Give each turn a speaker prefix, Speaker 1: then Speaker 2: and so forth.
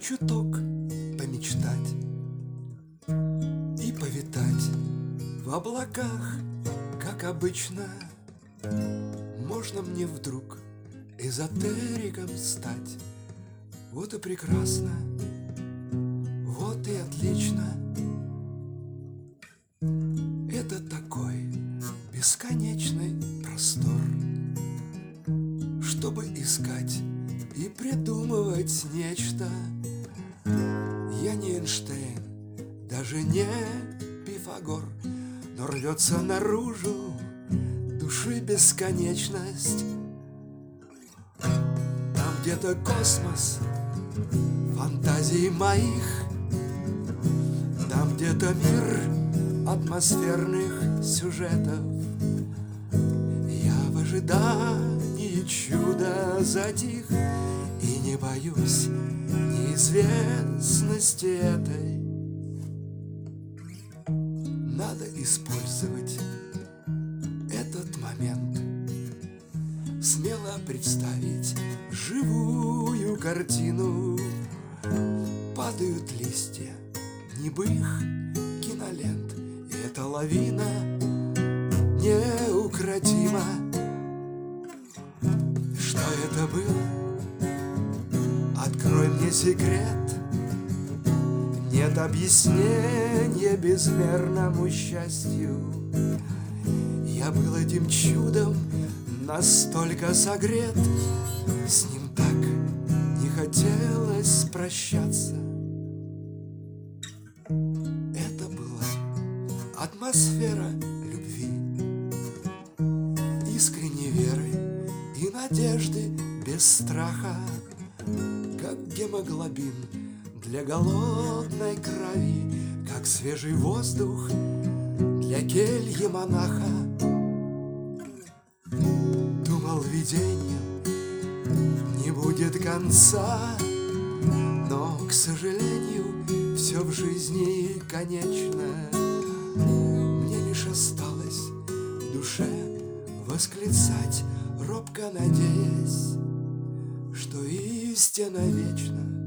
Speaker 1: чуток помечтать И повитать в облаках, как обычно. Можно мне вдруг эзотериком стать? Вот и прекрасно, вот и отлично. Это такой бесконечный простор Чтобы искать и придумывать нечто. Я не Эйнштейн, даже не Пифагор Но рвется наружу души бесконечность. Там где-то космос фантазий моих. Там где-то мир атмосферных сюжетов. Я в ожидании чуда затих И не боюсь неизвестности этой. Надо использовать этот момент Смело представить живую картину. Падают листья небых кинолент И эта лавина неукротима это было? Открой мне секрет. Нет объяснения безмерному счастью. Я был этим чудом настолько согрет. С ним так не хотелось прощаться. Это была атмосфера любви Искренней веры и надежды без страха Как гемоглобин для голодной крови Как свежий воздух для кельи монаха. Думал видением не будет конца Но, к сожалению, все в жизни конечно. Мне лишь осталось в душе восклицать Робко надеясь, что истина вечна